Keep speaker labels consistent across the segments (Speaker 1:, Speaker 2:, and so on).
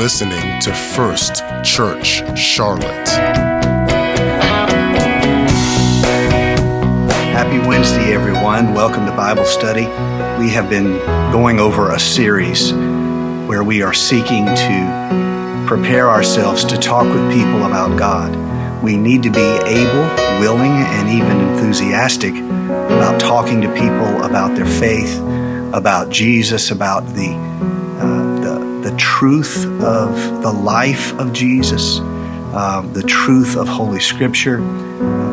Speaker 1: listening to First Church Charlotte.
Speaker 2: Happy Wednesday, everyone. Welcome to Bible study. We have been going over a series where we are seeking to prepare ourselves to talk with people about God. We need to be able, willing, and even enthusiastic about talking to people about their faith, about Jesus, about the the truth of the life of Jesus, uh, the truth of Holy Scripture.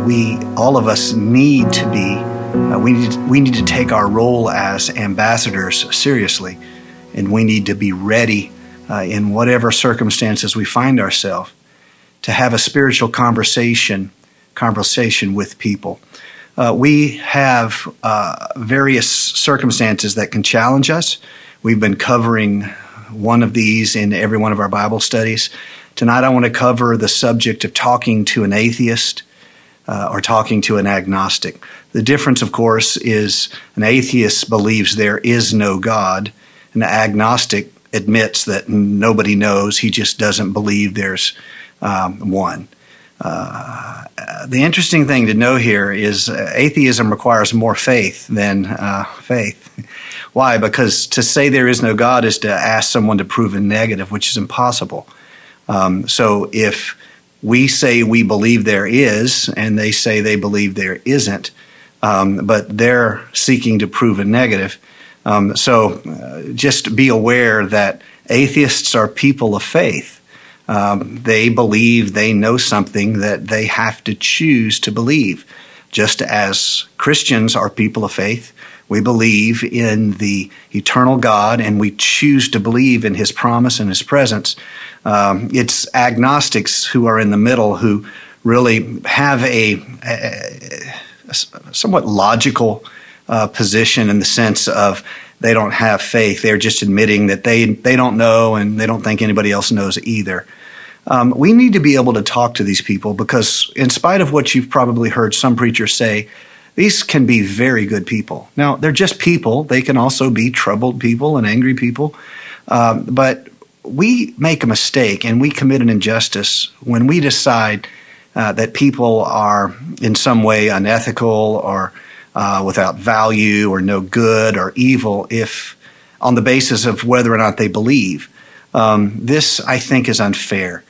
Speaker 2: We, all of us, need to be, uh, we, need, we need to take our role as ambassadors seriously, and we need to be ready uh, in whatever circumstances we find ourselves to have a spiritual conversation, conversation with people. Uh, we have uh, various circumstances that can challenge us. We've been covering one of these in every one of our Bible studies. Tonight, I want to cover the subject of talking to an atheist uh, or talking to an agnostic. The difference, of course, is an atheist believes there is no God, an agnostic admits that nobody knows, he just doesn't believe there's um, one. Uh, the interesting thing to know here is uh, atheism requires more faith than uh, faith. Why? Because to say there is no God is to ask someone to prove a negative, which is impossible. Um, so if we say we believe there is, and they say they believe there isn't, um, but they're seeking to prove a negative. Um, so uh, just be aware that atheists are people of faith. Um, they believe they know something that they have to choose to believe, just as Christians are people of faith we believe in the eternal God and we choose to believe in His promise and His presence. Um, it's agnostics who are in the middle who really have a, a, a somewhat logical uh, position in the sense of they don't have faith. They're just admitting that they, they don't know and they don't think anybody else knows either. Um, we need to be able to talk to these people because, in spite of what you've probably heard some preachers say, these can be very good people. Now, they're just people. They can also be troubled people and angry people. Um, but we make a mistake and we commit an injustice when we decide uh, that people are in some way unethical or uh, without value or no good or evil if on the basis of whether or not they believe. Um, this, I think, is unfair.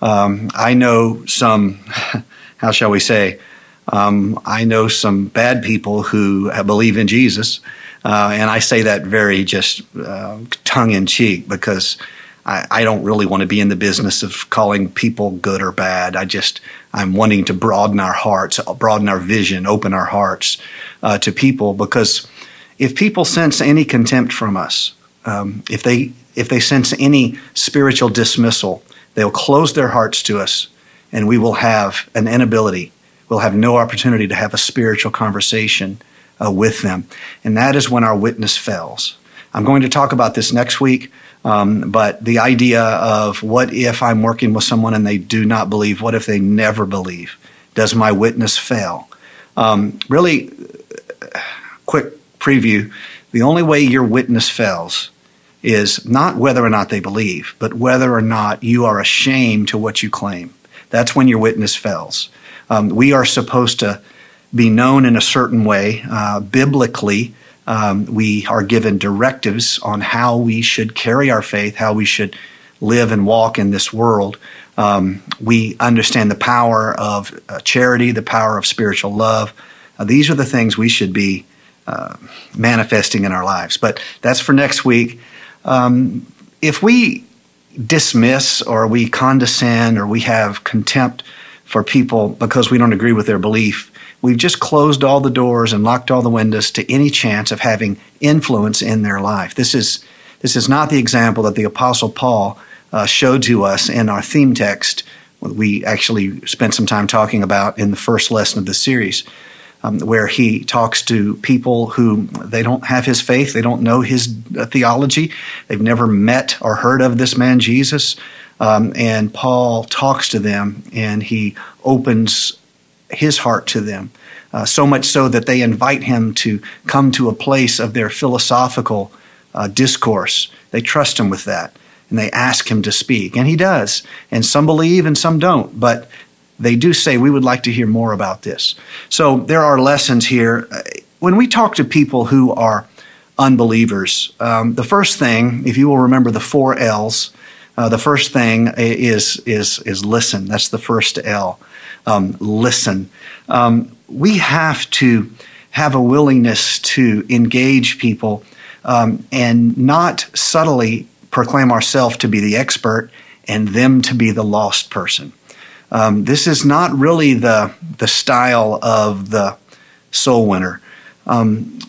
Speaker 2: Um, I know some, how shall we say, um, I know some bad people who believe in Jesus, uh, and I say that very just uh, tongue in cheek because I, I, don't really want to be in the business of calling people good or bad. I just I'm wanting to broaden our hearts, broaden our vision, open our hearts uh, to people because if people sense any contempt from us, um, if they if they sense any spiritual dismissal, they'll close their hearts to us, and we will have an inability we'll have no opportunity to have a spiritual conversation uh, with them. And that is when our witness fails. I'm going to talk about this next week, um, but the idea of what if I'm working with someone and they do not believe? What if they never believe? Does my witness fail? Um, really, quick preview the only way your witness fails is not whether or not they believe, but whether or not you are ashamed to what you claim. That's when your witness fails. Um, we are supposed to be known in a certain way. Uh, biblically, um, we are given directives on how we should carry our faith, how we should live and walk in this world. Um, we understand the power of uh, charity, the power of spiritual love. Uh, these are the things we should be uh, manifesting in our lives. But that's for next week. Um, if we dismiss or we condescend or we have contempt for people because we don't agree with their belief. We've just closed all the doors and locked all the windows to any chance of having influence in their life. This is this is not the example that the Apostle Paul uh, showed to us in our theme text. We actually spent some time talking about in the first lesson of the series, um, where he talks to people who they don't have his faith, they don't know his uh, theology, they've never met or heard of this man Jesus. Um, and Paul talks to them and he opens his heart to them. Uh, so much so that they invite him to come to a place of their philosophical uh, discourse. They trust him with that. and they ask him to speak. And he does. And some believe and some don't. But they do say, We would like to hear more about this. So there are lessons here. When we talk to people who are unbelievers, um, the first thing, if you will remember the four L's, uh, the first thing is, is, is listen. That's the first L. Um, listen. Um, we have to have a willingness to engage people um, and not subtly proclaim ourselves to be the expert and them to be the lost person. Um, this is not really the, the style of the soul winner. Um,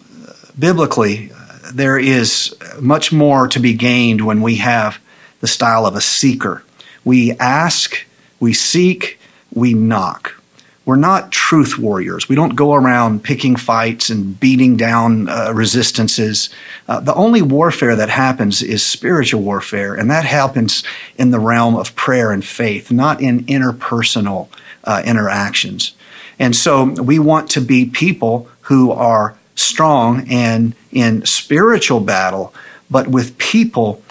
Speaker 2: biblically, there is much more to be gained when we have the style of a seeker. We ask, we seek, we knock. We're not truth warriors. We don't go around picking fights and beating down uh, resistances. Uh, the only warfare that happens is spiritual warfare, and that happens in the realm of prayer and faith, not in interpersonal uh, interactions. And so we want to be people who are strong and in spiritual battle, but with people,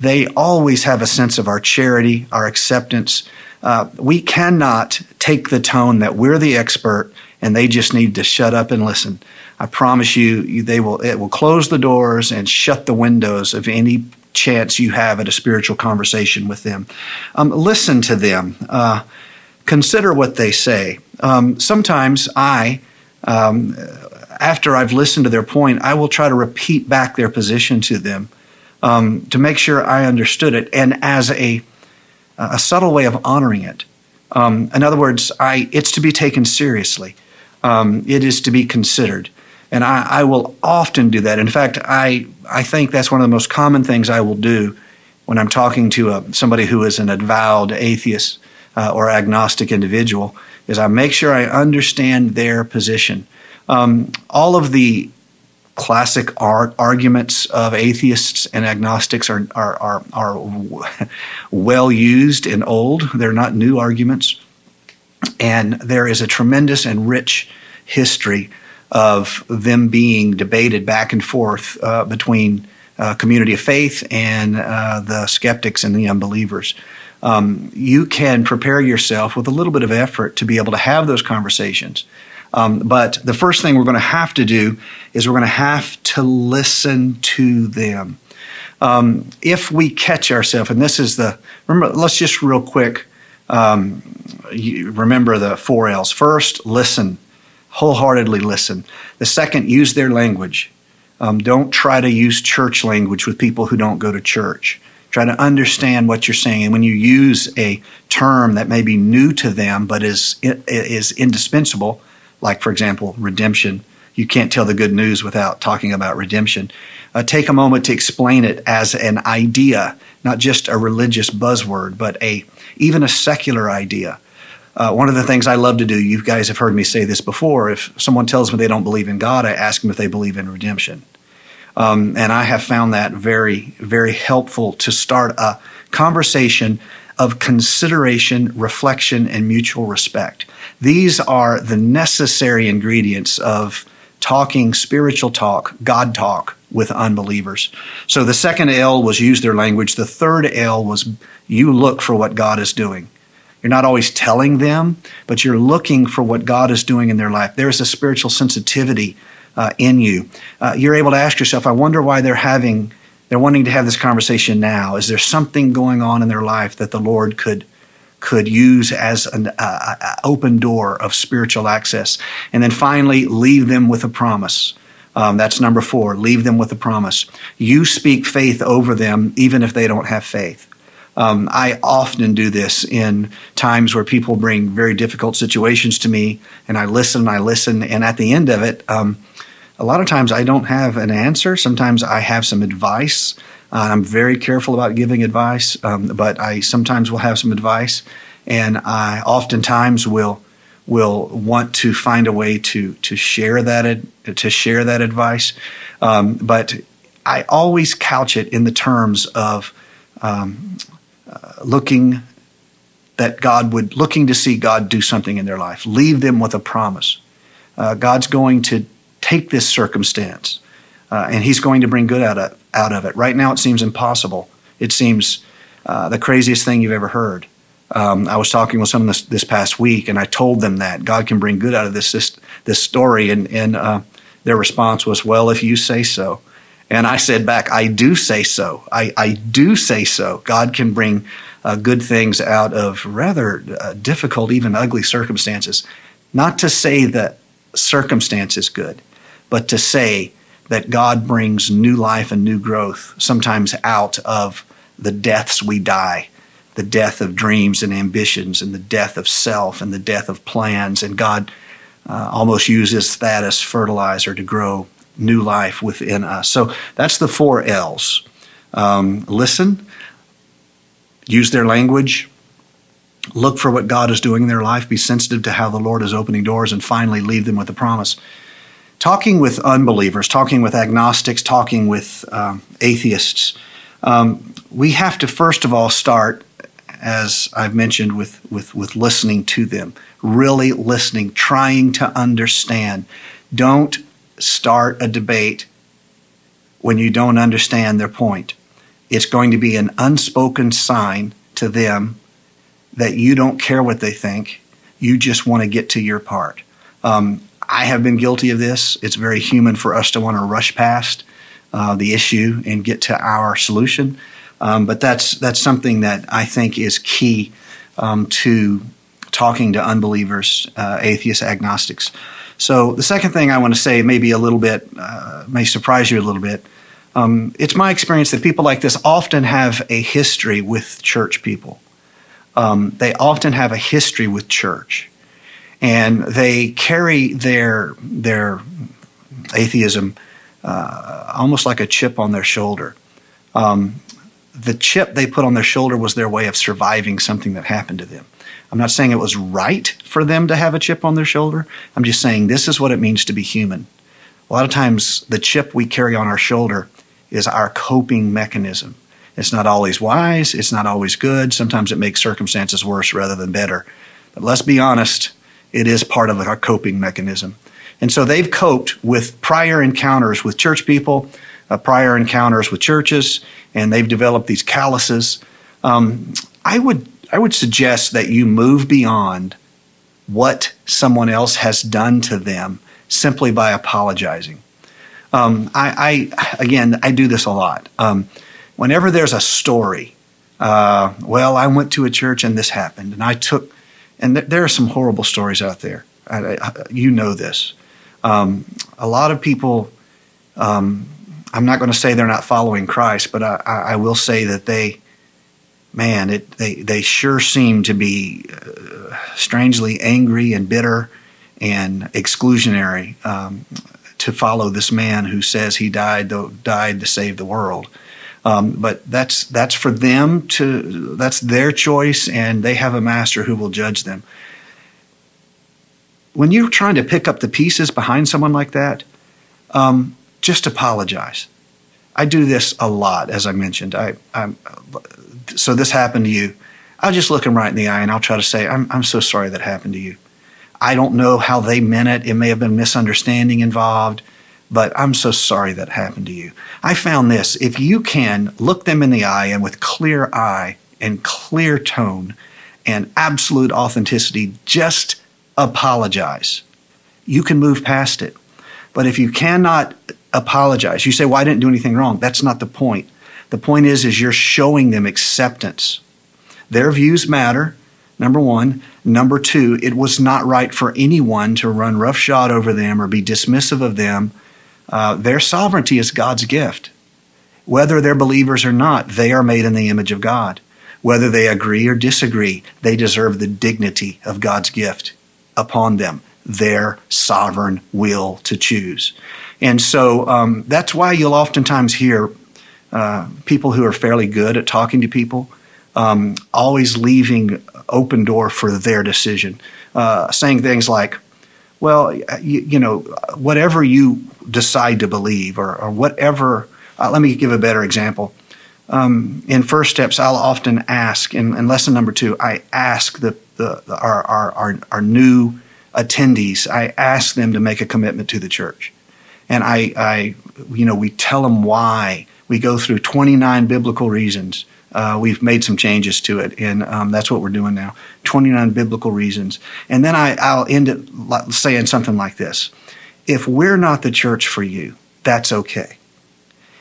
Speaker 2: they always have a sense of our charity, our acceptance, uh, we cannot take the tone that we're the expert and they just need to shut up and listen. I promise you, they will. It will close the doors and shut the windows of any chance you have at a spiritual conversation with them. Um, listen to them. Uh, consider what they say. Um, sometimes I, um, after I've listened to their point, I will try to repeat back their position to them um, to make sure I understood it. And as a a subtle way of honoring it. Um, in other words, I, it's to be taken seriously. Um, it is to be considered. And I, I, will often do that. In fact, I, I think that's one of the most common things I will do when I'm talking to a, uh, somebody who is an avowed atheist uh, or agnostic individual is I make sure I understand their position. Um, all of the classic arguments of atheists and agnostics are, are, are, are well used and old. They're not new arguments. And there is a tremendous and rich history of them being debated back and forth uh, between uh, community of faith and uh, the skeptics and the unbelievers. Um, you can prepare yourself with a little bit of effort to be able to have those conversations um, but the first thing we're going to have to do is we're going to have to listen to them. Um, if we catch ourselves, and this is the remember, let's just real quick um, remember the four L's. First, listen, wholeheartedly listen. The second, use their language. Um, don't try to use church language with people who don't go to church. Try to understand what you're saying. And when you use a term that may be new to them but is is indispensable, like, for example, redemption. You can't tell the good news without talking about redemption. Uh, take a moment to explain it as an idea, not just a religious buzzword, but a even a secular idea. Uh, one of the things I love to do, you guys have heard me say this before. If someone tells me they don't believe in God, I ask them if they believe in redemption. Um, and I have found that very, very helpful to start a conversation of consideration, reflection, and mutual respect. These are the necessary ingredients of talking spiritual talk, God talk with unbelievers. So the second L was use their language. The third L was you look for what God is doing. You're not always telling them, but you're looking for what God is doing in their life. There's a spiritual sensitivity uh, in you. Uh, you're able to ask yourself, I wonder why they're having they're wanting to have this conversation now. Is there something going on in their life that the Lord could could use as an uh, open door of spiritual access? And then finally, leave them with a promise. Um, that's number four. Leave them with a promise. You speak faith over them, even if they don't have faith. Um, I often do this in times where people bring very difficult situations to me, and I listen, and I listen, and at the end of it, um, a lot of times I don't have an answer. Sometimes I have some advice. Uh, I'm very careful about giving advice, um, but I sometimes will have some advice, and I oftentimes will will want to find a way to to share that to share that advice. Um, but I always couch it in the terms of um, uh, looking that God would looking to see God do something in their life. Leave them with a promise. Uh, God's going to take this circumstance uh, and he's going to bring good out of, out of it. Right now, it seems impossible. It seems uh, the craziest thing you've ever heard. Um, I was talking with someone this, this past week, and I told them that God can bring good out of this this, this story, and and uh, their response was, "Well, if you say so." And I said back, "I do say so. I, I do say so. God can bring uh, good things out of rather uh, difficult, even ugly circumstances. Not to say that circumstance is good, but to say that God brings new life and new growth, sometimes out of the deaths we die, the death of dreams and ambitions, and the death of self, and the death of plans. And God uh, almost uses that as fertilizer to grow new life within us. So that's the four L's um, listen, use their language, look for what God is doing in their life, be sensitive to how the Lord is opening doors, and finally leave them with a promise talking with unbelievers, talking with agnostics, talking with um, atheists, um, we have to first of all start, as I've mentioned, with, with, with listening to them, really listening, trying to understand. Don't start a debate when you don't understand their point. It's going to be an unspoken sign to them that you don't care what they think. You just want to get to your part. Um, I have been guilty of this. It's very human for us to want to rush past uh, the issue and get to our solution. Um, but that's that's something that I think is key um, to talking to unbelievers, uh, atheists, agnostics. So the second thing I want to say, maybe a little bit, uh, may surprise you a little bit. Um, it's my experience that people like this often have a history with church people. Um, they often have a history with church and they carry their their atheism uh, almost like a chip on their shoulder. Um, the chip they put on their shoulder was their way of surviving something that happened to them. I'm not saying it was right for them to have a chip on their shoulder. I'm just saying this is what it means to be human. A lot of times, the chip we carry on our shoulder is our coping mechanism. It's not always wise, it's not always good. Sometimes it makes circumstances worse rather than better. But let's be honest, it is part of our coping mechanism. And so they've coped with prior encounters with church people, uh, prior encounters with churches, and they've developed these calluses. Um, I would I would suggest that you move beyond what someone else has done to them simply by apologizing. Um, I, I, again I do this a lot. Um, whenever there's a story, uh, well, I went to a church and this happened, and I took and th- there are some horrible stories out there. I, I, you know this. Um, a lot of people, um, I'm not going to say they're not following Christ, but I, I will say that they, man, it, they, they sure seem to be uh, strangely angry and bitter and exclusionary um, to follow this man who says he died, died to save the world. Um, but that's that's for them to that's their choice, and they have a master who will judge them. When you're trying to pick up the pieces behind someone like that, um, just apologize. I do this a lot, as I mentioned. I, I'm, so this happened to you. I'll just look them right in the eye and I'll try to say, I'm, I'm so sorry that happened to you. I don't know how they meant it. It may have been misunderstanding involved but I'm so sorry that happened to you. I found this if you can look them in the eye and with clear eye and clear tone and absolute authenticity, just apologize. You can move past it. But if you cannot apologize, you say, Well, I didn't do anything wrong. That's not the point. The point is, is you're showing them acceptance. Their views matter, number one. Number two, it was not right for anyone to run roughshod over them or be dismissive of them uh, their sovereignty is God's gift. Whether they're believers or not, they are made in the image of God. Whether they agree or disagree, they deserve the dignity of God's gift upon them, their sovereign will to choose. And so um, that's why you'll oftentimes hear uh, people who are fairly good at talking to people um, always leaving open door for their decision, uh, saying things like, well, you, you, know, whatever you decide to believe or, or whatever. Uh, let me give a better example. Um, in first steps, I'll often ask, in, in lesson number two, I ask the, the, the our, our, our, our, new attendees, I ask them to make a commitment to the church. And I, I, you know, we tell them why We go through 29 biblical reasons. Uh, we've made some changes to it, and um, that's what we're doing now 29 biblical reasons. And then I, I'll end it saying something like this If we're not the church for you, that's okay.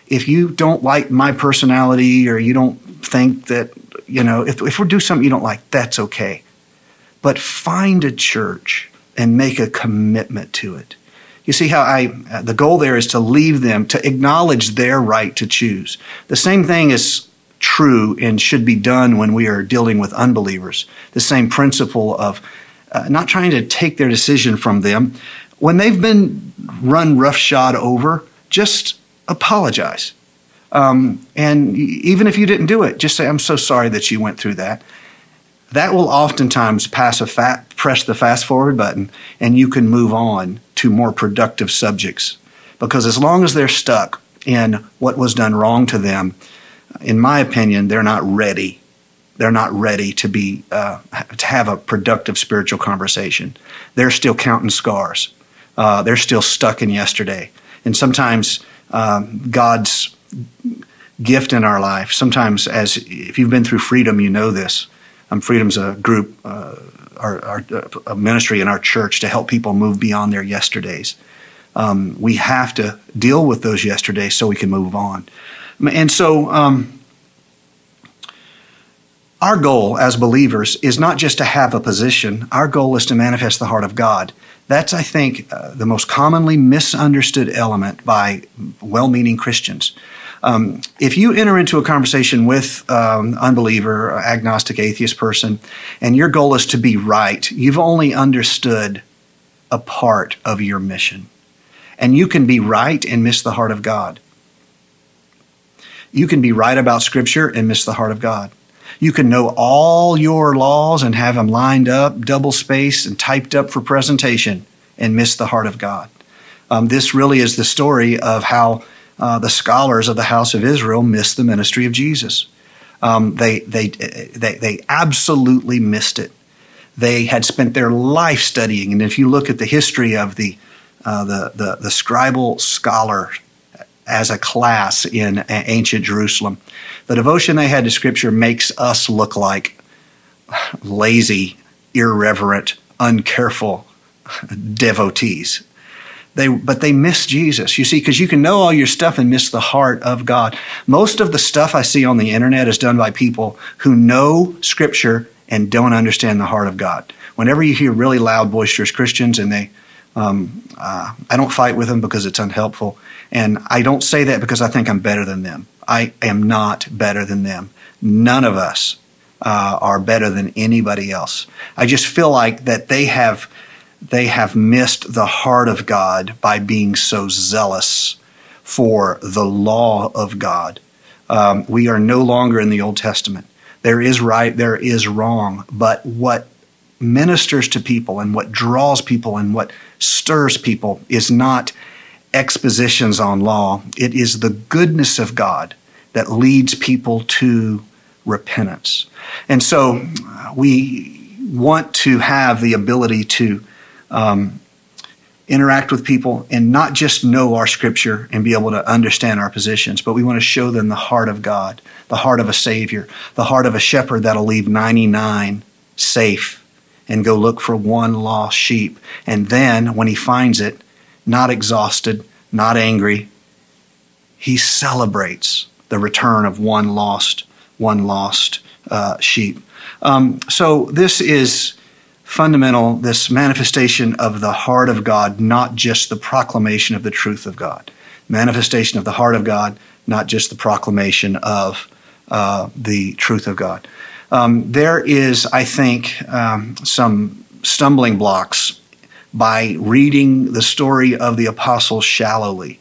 Speaker 2: If you don't like my personality or you don't think that, you know, if, if we do something you don't like, that's okay. But find a church and make a commitment to it. You see how I, the goal there is to leave them, to acknowledge their right to choose. The same thing is true and should be done when we are dealing with unbelievers. The same principle of uh, not trying to take their decision from them. When they've been run roughshod over, just apologize. Um, and even if you didn't do it, just say, I'm so sorry that you went through that. That will oftentimes pass a fat, press the fast forward button, and you can move on to more productive subjects. Because as long as they're stuck in what was done wrong to them, in my opinion, they're not ready. They're not ready to be uh, to have a productive spiritual conversation. They're still counting scars. Uh, they're still stuck in yesterday. And sometimes um, God's gift in our life. Sometimes, as if you've been through Freedom, you know this. Um, Freedom's a group, uh, our, our a ministry in our church to help people move beyond their yesterdays. Um, we have to deal with those yesterdays so we can move on. And so, um, our goal as believers is not just to have a position. Our goal is to manifest the heart of God. That's, I think, uh, the most commonly misunderstood element by well meaning Christians. Um, if you enter into a conversation with um, unbeliever, agnostic, atheist person, and your goal is to be right, you've only understood a part of your mission. And you can be right and miss the heart of God. You can be right about Scripture and miss the heart of God. You can know all your laws and have them lined up, double spaced, and typed up for presentation and miss the heart of God. Um, this really is the story of how uh, the scholars of the house of Israel missed the ministry of Jesus. Um, they, they, they, they absolutely missed it. They had spent their life studying, and if you look at the history of the, uh, the, the, the scribal scholar as a class in ancient Jerusalem, the devotion they had to Scripture makes us look like lazy, irreverent, uncareful devotees. They, but they miss Jesus. You see, because you can know all your stuff and miss the heart of God. Most of the stuff I see on the internet is done by people who know Scripture and don't understand the heart of God. Whenever you hear really loud, boisterous Christians, and they, um, uh, I don't fight with them because it's unhelpful, and I don't say that because I think I'm better than them. I am not better than them. None of us uh, are better than anybody else. I just feel like that they have they have missed the heart of God by being so zealous for the law of God. Um, we are no longer in the Old Testament. There is right, there is wrong, but what ministers to people and what draws people and what stirs people is not expositions on law. It is the goodness of God that leads people to repentance. And so we want to have the ability to um, interact with people and not just know our scripture and be able to understand our positions, but we want to show them the heart of God, the heart of a Savior, the heart of a shepherd that'll leave 99 safe and go look for one lost sheep. And then when he finds it, not exhausted, not angry, he celebrates the return of one lost, one lost uh, sheep. Um, so this is fundamental, this manifestation of the heart of God, not just the proclamation of the truth of God. Manifestation of the heart of God, not just the proclamation of uh, the truth of God. Um, there is, I think, um, some stumbling blocks by reading the story of the apostles shallowly,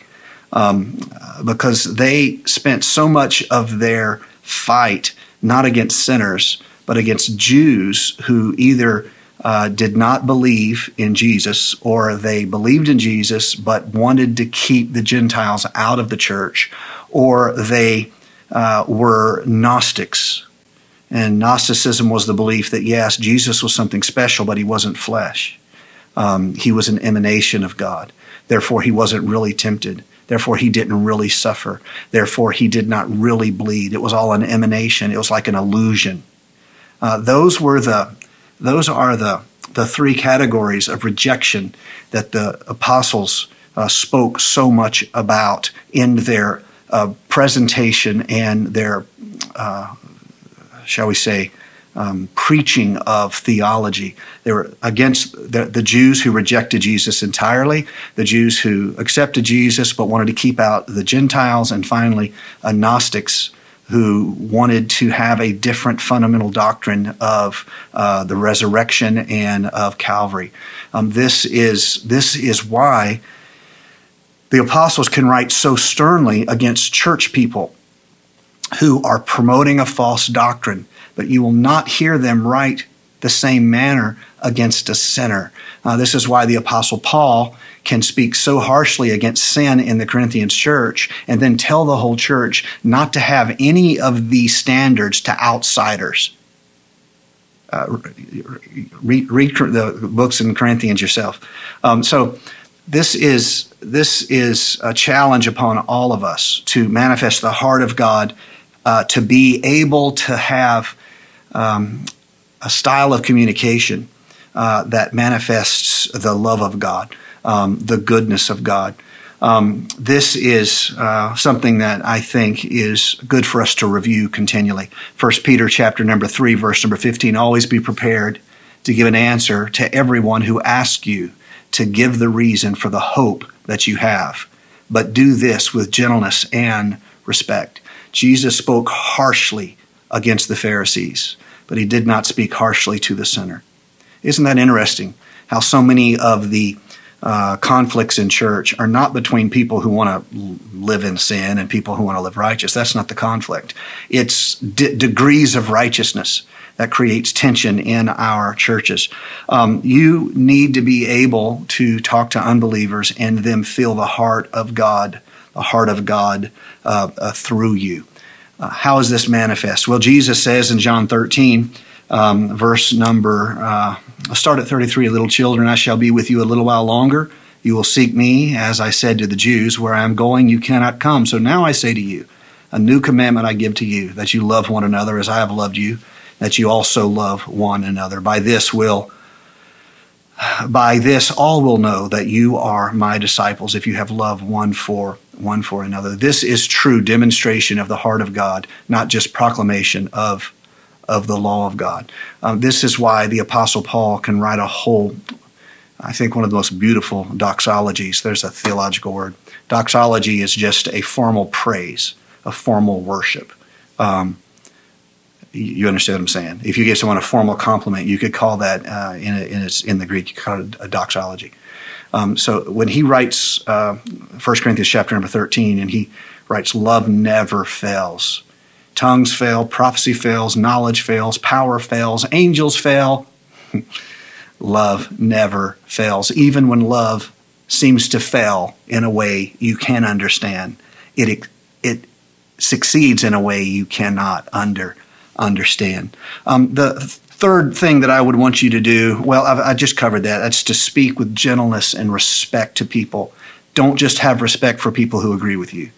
Speaker 2: um, because they spent so much of their fight not against sinners, but against Jews who either uh, did not believe in Jesus, or they believed in Jesus but wanted to keep the Gentiles out of the church, or they uh, were Gnostics. And Gnosticism was the belief that, yes, Jesus was something special, but he wasn't flesh. Um, he was an emanation of God. Therefore, he wasn't really tempted. Therefore, he didn't really suffer. Therefore, he did not really bleed. It was all an emanation. It was like an illusion. Uh, those were the, those are the, the three categories of rejection that the apostles uh, spoke so much about in their uh, presentation and their, uh, shall we say, um, preaching of theology. They were against the, the, Jews who rejected Jesus entirely, the Jews who accepted Jesus but wanted to keep out the Gentiles, and finally, uh, Gnostics who wanted to have a different fundamental doctrine of uh, the resurrection and of Calvary. Um, this is this is why the apostles can write so sternly against church people who are promoting a false doctrine but you will not hear them write the same manner against a sinner. Uh, this is why the Apostle Paul can speak so harshly against sin in the Corinthians church and then tell the whole church not to have any of these standards to outsiders. Uh, read, read, the books in Corinthians yourself. Um, so this is this is a challenge upon all of us to manifest the heart of God, uh, to be able to have um, a style of communication uh, that manifests the love of God, um, the goodness of God. Um, this is uh, something that I think is good for us to review continually. First Peter chapter number three, verse number fifteen. Always be prepared to give an answer to everyone who asks you to give the reason for the hope that you have, but do this with gentleness and respect. Jesus spoke harshly against the Pharisees, but he did not speak harshly to the sinner. Isn't that interesting? How so many of the uh, conflicts in church are not between people who want to live in sin and people who want to live righteous. That's not the conflict. It's degrees of righteousness that creates tension in our churches. Um, you need to be able to talk to unbelievers and them feel the heart of God, the heart of God uh, uh, through you. Uh, how is this manifest? Well, Jesus says in John 13, um, verse number, uh, I'll start at 33, little children, I shall be with you a little while longer. You will seek me, as I said to the Jews, where I am going, you cannot come. So now I say to you, a new commandment I give to you, that you love one another as I have loved you, that you also love one another. By this will by this all will know that you are my disciples if you have love one for one for another. This is true demonstration of the heart of God, not just proclamation of, of the law of God. Um, this is why the Apostle Paul can write a whole, I think, one of the most beautiful doxologies. There's a theological word. Doxology is just a formal praise, a formal worship. Um, you understand what I'm saying? If you give someone a formal compliment, you could call that uh, in, a, in, its, in the Greek, you could call it a doxology. Um, so when he writes uh, 1 Corinthians chapter number 13, and he writes, Love never fails. Tongues fail, prophecy fails, knowledge fails, power fails, angels fail. love never fails. Even when love seems to fail in a way you can understand, it, it succeeds in a way you cannot under, understand. Um, the third thing that I would want you to do, well, I've, i just covered that. That's to speak with gentleness and respect to people. Don't just have respect for people who agree with you.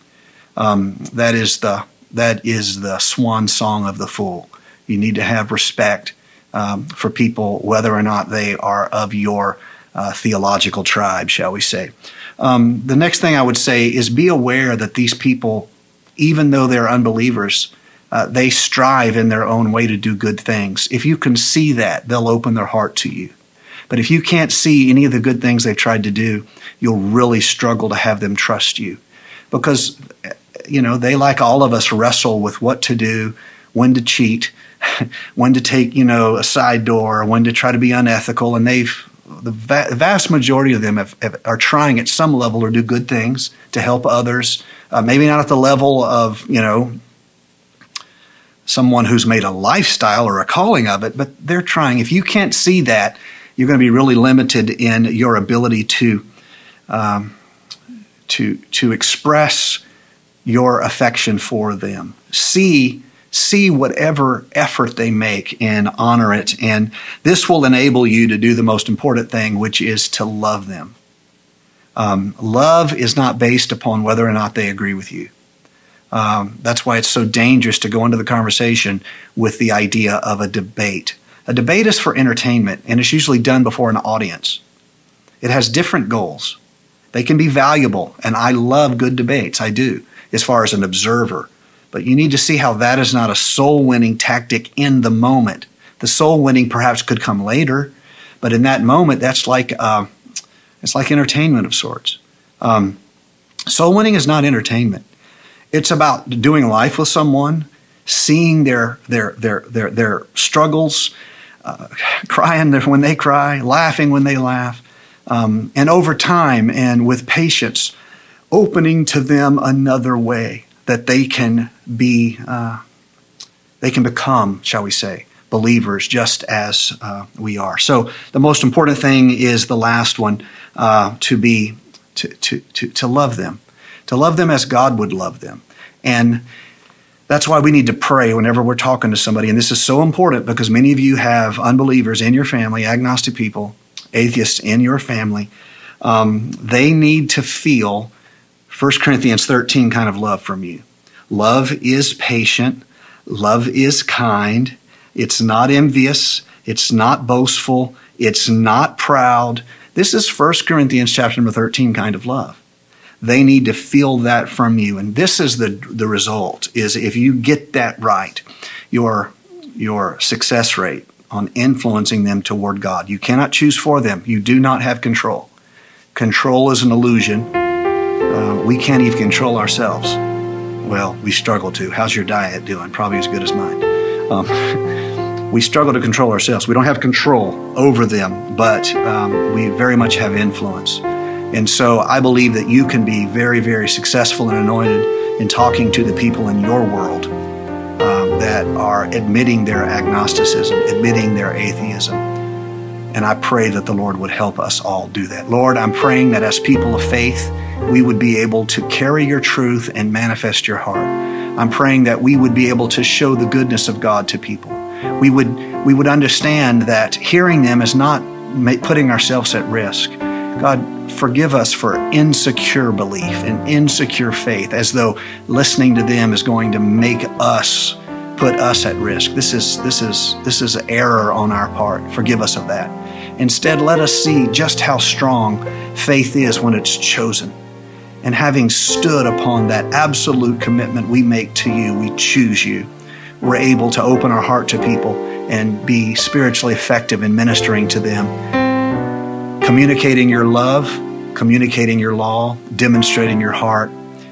Speaker 2: Um, that is the that is the swan song of the fool. You need to have respect um, for people, whether or not they are of your uh, theological tribe, shall we say. Um, the next thing I would say is be aware that these people, even though they're unbelievers, uh, they strive in their own way to do good things. If you can see that, they'll open their heart to you. But if you can't see any of the good things they've tried to do, you'll really struggle to have them trust you. Because, you know, they, like all of us, wrestle with what to do, when to cheat, when to take, you know, a side door, when to try to be unethical. And they've, the vast majority of them have, have, are trying at some level to do good things to help others. Uh, maybe not at the level of, you know, someone who's made a lifestyle or a calling of it, but they're trying. If you can't see that, you're going to be really limited in your ability to um, to to express your affection for them. See see whatever effort they make and honor it, and this will enable you to do the most important thing, which is to love them. Um, love is not based upon whether or not they agree with you. Um, that's why it's so dangerous to go into the conversation with the idea of a debate. A debate is for entertainment, and it's usually done before an audience. It has different goals. They can be valuable, and I love good debates. I do, as far as an observer. But you need to see how that is not a soul winning tactic in the moment. The soul winning perhaps could come later, but in that moment, that's like uh, it's like entertainment of sorts. Um, soul winning is not entertainment. It's about doing life with someone, seeing their their their their their struggles, uh, crying when they cry, laughing when they laugh, um, and over time and with patience, opening to them another way that they can be, uh, they can become, shall we say, believers just as uh, we are. So the most important thing is the last one uh, to be to, to, to, to love them, to love them as God would love them, and that's why we need to pray whenever we're talking to somebody. And this is so important because many of you have unbelievers in your family, agnostic people, atheists in your family. Um, they need to feel 1 Corinthians 13 kind of love from you. Love is patient, love is kind, it's not envious, it's not boastful, it's not proud. This is 1 Corinthians chapter number 13 kind of love they need to feel that from you. And this is the, the result is if you get that right, your, your success rate on influencing them toward God. You cannot choose for them. You do not have control. Control is an illusion. Uh, we can't even control ourselves. Well, we struggle to. How's your diet doing? Probably as good as mine. Um, we struggle to control ourselves. We don't have control over them, but um, we very much have influence. And so I believe that you can be very, very successful and anointed in talking to the people in your world um, that are admitting their agnosticism, admitting their atheism. And I pray that the Lord would help us all do that. Lord, I'm praying that as people of faith, we would be able to carry your truth and manifest your heart. I'm praying that we would be able to show the goodness of God to people. We would, we would understand that hearing them is not putting ourselves at risk. God, forgive us for insecure belief and insecure faith, as though listening to them is going to make us put us at risk. This is this is this is an error on our part. Forgive us of that. Instead, let us see just how strong faith is when it's chosen. And having stood upon that absolute commitment we make to you, we choose you. We're able to open our heart to people and be spiritually effective in ministering to them communicating your love, communicating your law, demonstrating your heart,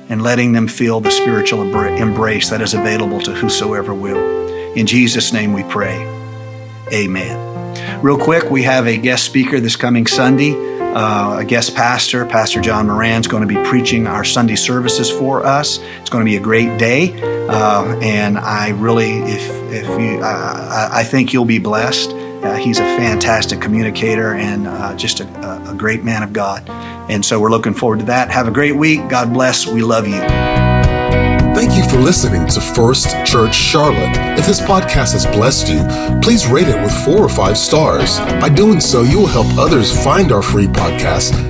Speaker 2: and letting them feel the spiritual embrace that is available to whosoever will. In Jesus' name we pray. Amen. Real quick, we have a guest speaker this coming Sunday. Uh, a guest pastor, Pastor John Moran, is going to be preaching our Sunday services for us. It's going to be a great day, uh, and I really, if if you, uh, I think you'll be blessed. Uh, he's a fantastic communicator and uh, just a, a great man of God. And so we're looking forward to that. Have a great week. God bless. We love you.
Speaker 1: Thank you for listening to First Church Charlotte. If this podcast has blessed you, please rate it with four or five stars. By doing so, you will help others find our free podcast